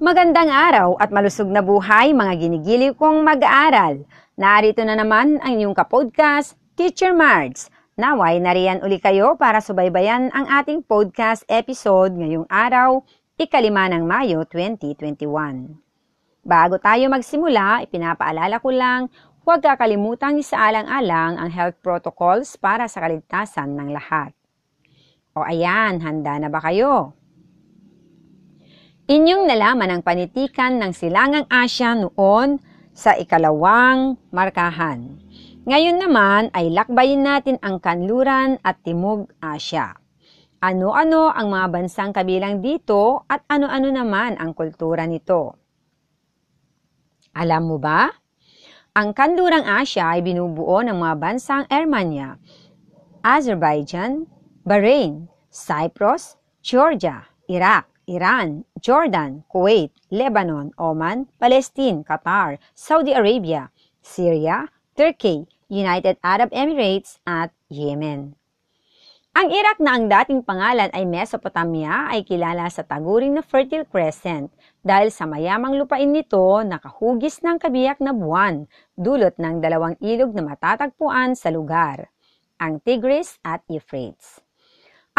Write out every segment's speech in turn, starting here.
Magandang araw at malusog na buhay mga ginigiliw kong mag-aaral. Narito na naman ang inyong kapodcast, Teacher Mards. Naway nariyan uli kayo para subaybayan ang ating podcast episode ngayong araw, ikalima ng Mayo 2021. Bago tayo magsimula, ipinapaalala ko lang, huwag kakalimutang isaalang-alang ang health protocols para sa kaligtasan ng lahat. O ayan, handa na ba kayo? Inyong nalaman ang panitikan ng Silangang Asya noon sa ikalawang markahan. Ngayon naman ay lakbayin natin ang Kanluran at Timog Asya. Ano-ano ang mga bansang kabilang dito at ano-ano naman ang kultura nito? Alam mo ba? Ang Kanlurang Asya ay binubuo ng mga bansang Armenia, Azerbaijan, Bahrain, Cyprus, Georgia, Iraq, Iran, Jordan, Kuwait, Lebanon, Oman, Palestine, Qatar, Saudi Arabia, Syria, Turkey, United Arab Emirates at Yemen. Ang Iraq na ang dating pangalan ay Mesopotamia ay kilala sa taguring na Fertile Crescent dahil sa mayamang lupain nito nakahugis ng kabiyak na buwan dulot ng dalawang ilog na matatagpuan sa lugar, ang Tigris at Euphrates.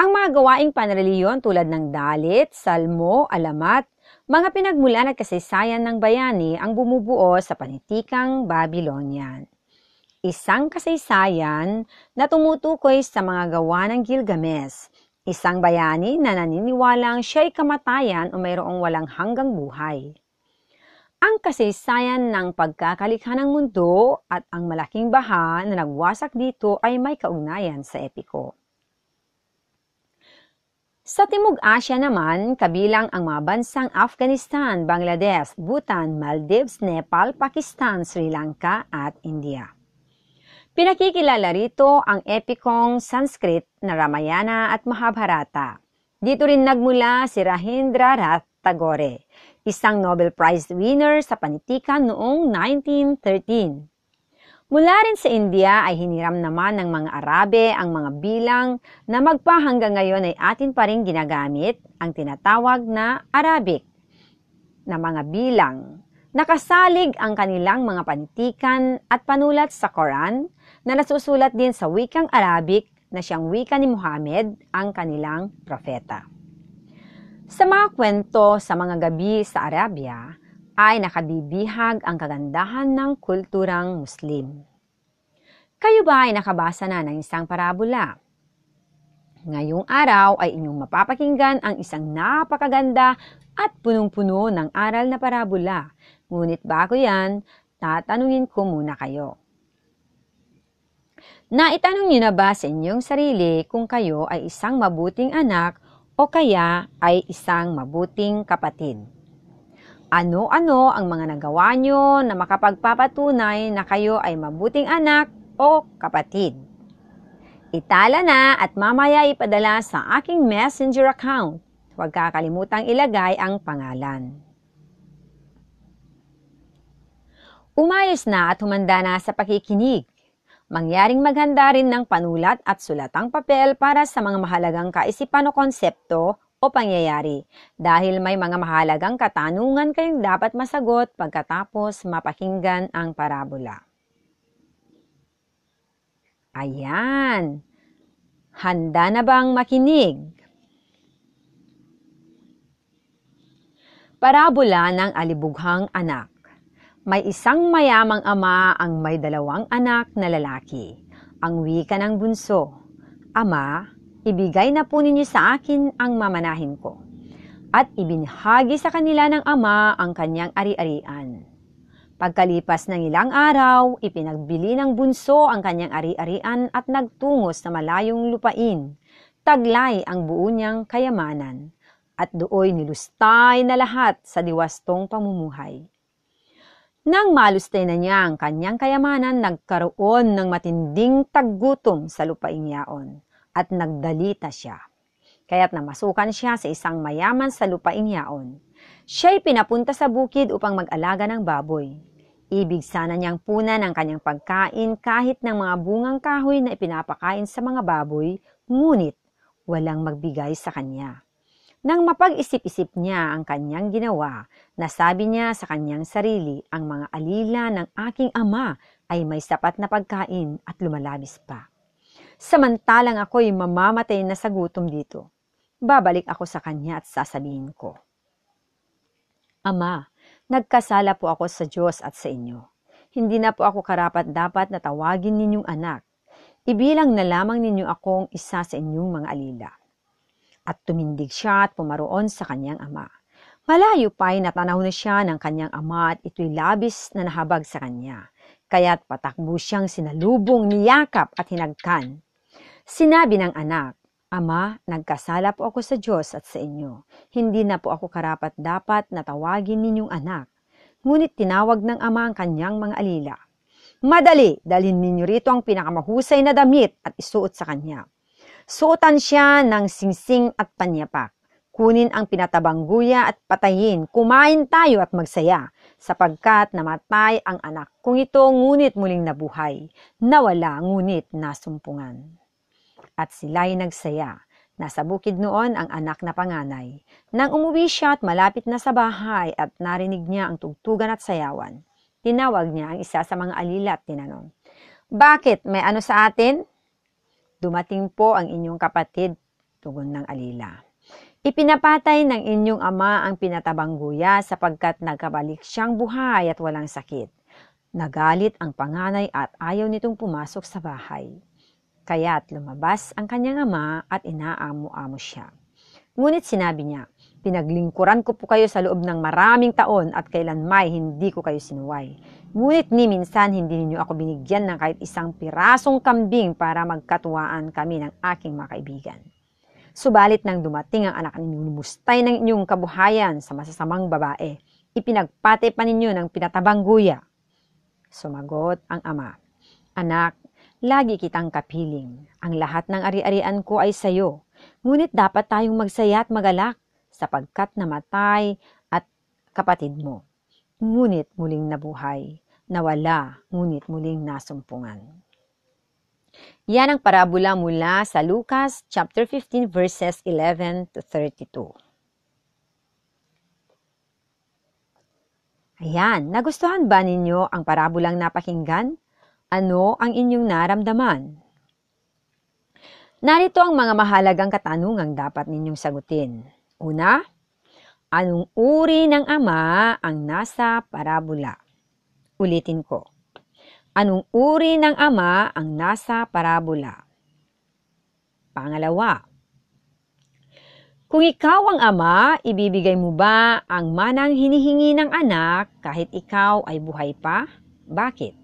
Ang mga gawaing panreliyon tulad ng dalit, salmo, alamat, mga pinagmulan at kasaysayan ng bayani ang bumubuo sa panitikang Babylonian. Isang kasaysayan na tumutukoy sa mga gawa ng Gilgamesh, isang bayani na naniniwalang siya'y kamatayan o mayroong walang hanggang buhay. Ang kasaysayan ng pagkakalikha ng mundo at ang malaking baha na nagwasak dito ay may kaugnayan sa epiko. Sa Timog Asya naman, kabilang ang mga bansang Afghanistan, Bangladesh, Bhutan, Maldives, Nepal, Pakistan, Sri Lanka at India. Pinakikilala rito ang epikong Sanskrit na Ramayana at Mahabharata. Dito rin nagmula si Rahindra Rath Tagore, isang Nobel Prize winner sa panitikan noong 1913. Mula rin sa India ay hiniram naman ng mga Arabe ang mga bilang na magpahanggang ngayon ay atin pa rin ginagamit ang tinatawag na Arabic na mga bilang. Nakasalig ang kanilang mga panitikan at panulat sa Quran na nasusulat din sa wikang Arabic na siyang wika ni Muhammad, ang kanilang propeta. Sa mga kwento sa mga gabi sa Arabia, ay nakabibihag ang kagandahan ng kulturang Muslim. Kayo ba ay nakabasa na ng isang parabola? Ngayong araw ay inyong mapapakinggan ang isang napakaganda at punong-puno ng aral na parabola. Ngunit bago yan, tatanungin ko muna kayo. Naitanong niyo na ba sa inyong sarili kung kayo ay isang mabuting anak o kaya ay isang mabuting kapatid? Ano-ano ang mga nagawa nyo na makapagpapatunay na kayo ay mabuting anak o kapatid? Itala na at mamaya ipadala sa aking messenger account. Huwag kakalimutang ilagay ang pangalan. Umayos na at humanda na sa pakikinig. Mangyaring maghanda rin ng panulat at sulatang papel para sa mga mahalagang kaisipan o konsepto o pangyayari dahil may mga mahalagang katanungan kayong dapat masagot pagkatapos mapakinggan ang parabola. Ayan! Handa na bang makinig? Parabola ng Alibughang Anak May isang mayamang ama ang may dalawang anak na lalaki. Ang wika ng bunso, Ama, ibigay na po ninyo sa akin ang mamanahin ko. At ibinahagi sa kanila ng ama ang kanyang ari-arian. Pagkalipas ng ilang araw, ipinagbili ng bunso ang kanyang ari-arian at nagtungos sa malayong lupain. Taglay ang buo niyang kayamanan. At dooy nilustay na lahat sa diwastong pamumuhay. Nang malustay na niya ang kanyang kayamanan, nagkaroon ng matinding taggutom sa lupaing yaon at nagdalita siya. Kaya't namasukan siya sa isang mayaman sa lupaing yaon. Siya'y pinapunta sa bukid upang mag-alaga ng baboy. Ibig sana niyang punan ang kanyang pagkain kahit ng mga bungang kahoy na ipinapakain sa mga baboy, ngunit walang magbigay sa kanya. Nang mapag-isip-isip niya ang kanyang ginawa, nasabi niya sa kanyang sarili, ang mga alila ng aking ama ay may sapat na pagkain at lumalabis pa. Samantalang ako'y mamamatay na sa gutom dito. Babalik ako sa kanya at sasabihin ko, Ama, nagkasala po ako sa Diyos at sa inyo. Hindi na po ako karapat-dapat na tawagin ninyong anak. Ibilang na lamang ninyo akong isa sa inyong mga alila at tumindig siya at pumaroon sa kanyang ama. Malayo pa ay natanaw na siya ng kanyang ama at ito'y labis na nahabag sa kanya. Kaya't patakbo siyang sinalubong, niyakap at hinagkan. Sinabi ng anak, Ama, nagkasala po ako sa Diyos at sa inyo. Hindi na po ako karapat dapat na tawagin ninyong anak. Ngunit tinawag ng ama ang kanyang mga alila. Madali, dalhin ninyo rito ang pinakamahusay na damit at isuot sa kanya. Suotan siya ng singsing at panyapak. Kunin ang pinatabang guya at patayin. Kumain tayo at magsaya, sapagkat namatay ang anak kong ito ngunit muling nabuhay. Nawala ngunit nasumpungan. At sila'y nagsaya. Nasa bukid noon ang anak na panganay. Nang umuwi siya at malapit na sa bahay at narinig niya ang tugtugan at sayawan, tinawag niya ang isa sa mga alila at tinanong, Bakit? May ano sa atin? Dumating po ang inyong kapatid, tugon ng alila. Ipinapatay ng inyong ama ang pinatabang guya sapagkat nagkabalik siyang buhay at walang sakit. Nagalit ang panganay at ayaw nitong pumasok sa bahay. Kaya't lumabas ang kanyang ama at inaamo-amo siya. Ngunit sinabi niya, Pinaglingkuran ko po kayo sa loob ng maraming taon at kailanmay hindi ko kayo sinuway. Ngunit ni minsan hindi ninyo ako binigyan ng kahit isang pirasong kambing para magkatuwaan kami ng aking mga kaibigan. Subalit nang dumating ang anak ninyo, lumustay ng inyong kabuhayan sa masasamang babae. Ipinagpate pa ninyo ng pinatabang guya. Sumagot ang ama, Anak, lagi kitang kapiling. Ang lahat ng ari-arian ko ay sayo. Ngunit dapat tayong magsaya at magalak sapagkat namatay at kapatid mo. Ngunit muling nabuhay, nawala, ngunit muling nasumpungan. Yan ang parabola mula sa Lucas chapter 15 verses 11 to 32. Ayan, nagustuhan ba ninyo ang parabolang napakinggan? Ano ang inyong naramdaman? Narito ang mga mahalagang katanungang dapat ninyong sagutin. Una, anong uri ng ama ang nasa parabola? Ulitin ko. Anong uri ng ama ang nasa parabola? Pangalawa, kung ikaw ang ama, ibibigay mo ba ang manang hinihingi ng anak kahit ikaw ay buhay pa? Bakit?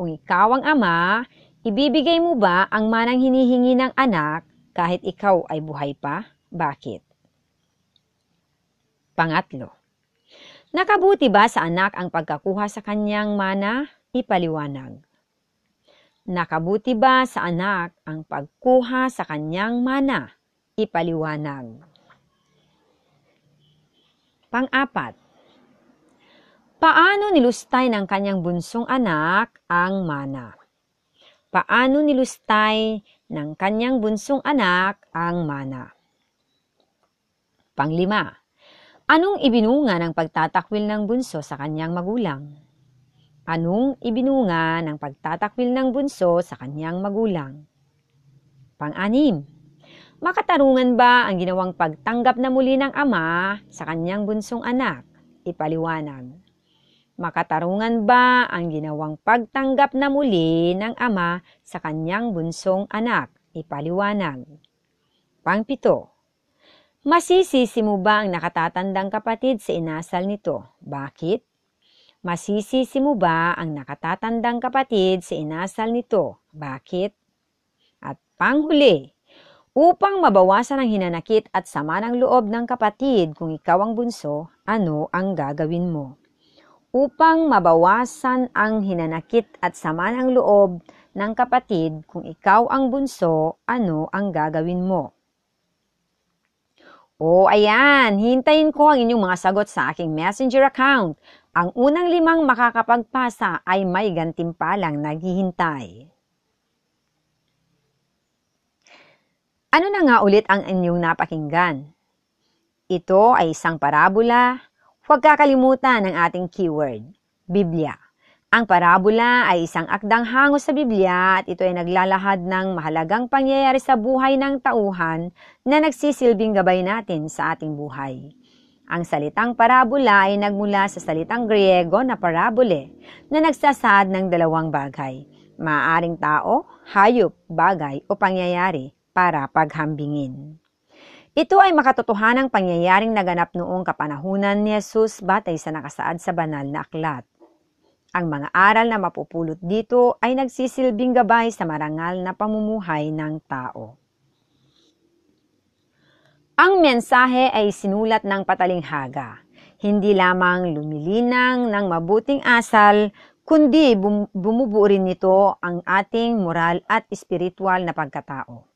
Kung ikaw ang ama, ibibigay mo ba ang manang hinihingi ng anak kahit ikaw ay buhay pa? Bakit? Pangatlo, nakabuti ba sa anak ang pagkakuha sa kanyang mana? Ipaliwanag. Nakabuti ba sa anak ang pagkuha sa kanyang mana? Ipaliwanag. Pang-apat, paano nilustay ng kanyang bunsong anak ang mana? Paano nilustay ng kanyang bunsong anak ang mana? Panglima, anong ibinunga ng pagtatakwil ng bunso sa kanyang magulang? Anong ibinunga ng pagtatakwil ng bunso sa kanyang magulang? Pang-anim, makatarungan ba ang ginawang pagtanggap na muli ng ama sa kanyang bunsong anak? Ipaliwanag. Makatarungan ba ang ginawang pagtanggap na muli ng ama sa kanyang bunsong anak? Ipaliwanag. Pangpito, Masisisi mo ba ang nakatatandang kapatid sa inasal nito? Bakit? Masisisi mo ba ang nakatatandang kapatid sa inasal nito? Bakit? At panghuli, upang mabawasan ang hinanakit at sama ng loob ng kapatid kung ikaw ang bunso, ano ang gagawin mo? Upang mabawasan ang hinanakit at sama ng loob ng kapatid kung ikaw ang bunso, ano ang gagawin mo? Oh, ayan, hintayin ko ang inyong mga sagot sa aking messenger account. Ang unang limang makakapagpasa ay may gantimpalang naghihintay. Ano na nga ulit ang inyong napakinggan? Ito ay isang parabola. Huwag kakalimutan ang ating keyword, Biblia. Ang parabola ay isang akdang hango sa Biblia at ito ay naglalahad ng mahalagang pangyayari sa buhay ng tauhan na nagsisilbing gabay natin sa ating buhay. Ang salitang parabola ay nagmula sa salitang Griego na parabole na nagsasaad ng dalawang bagay, maaring tao, hayop, bagay o pangyayari para paghambingin. Ito ay makatotohanang pangyayaring naganap noong kapanahunan ni Jesus batay sa nakasaad sa banal na aklat. Ang mga aral na mapupulot dito ay nagsisilbing gabay sa marangal na pamumuhay ng tao. Ang mensahe ay sinulat ng patalinghaga, hindi lamang lumilinang ng mabuting asal, kundi bum- bumubuo rin nito ang ating moral at espiritual na pagkatao.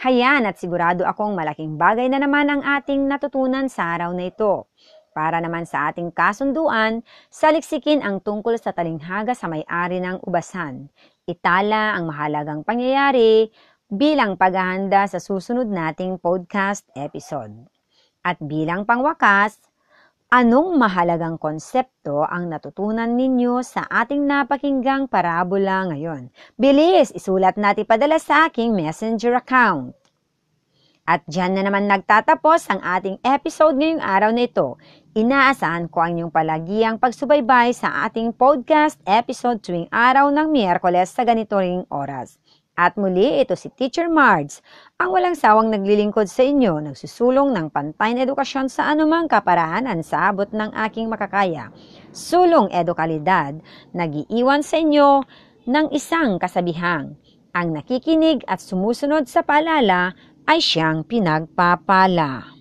Hayan at sigurado akong malaking bagay na naman ang ating natutunan sa araw na ito. Para naman sa ating kasunduan, saliksikin ang tungkol sa talinghaga sa may-ari ng ubasan. Itala ang mahalagang pangyayari bilang paghahanda sa susunod nating podcast episode. At bilang pangwakas, anong mahalagang konsepto ang natutunan ninyo sa ating napakinggang parabola ngayon? Bilis, isulat natin padala sa aking messenger account. At dyan na naman nagtatapos ang ating episode ngayong araw na ito. Inaasahan ko ang inyong palagiang pagsubaybay sa ating podcast episode tuwing araw ng Miyerkules sa ganito ring oras. At muli, ito si Teacher Mards, ang walang sawang naglilingkod sa inyo, nagsusulong ng pantay na edukasyon sa anumang kaparahanan sa abot ng aking makakaya. Sulong edukalidad, nagiiwan sa inyo ng isang kasabihang, ang nakikinig at sumusunod sa paalala ay siyang pinagpapala.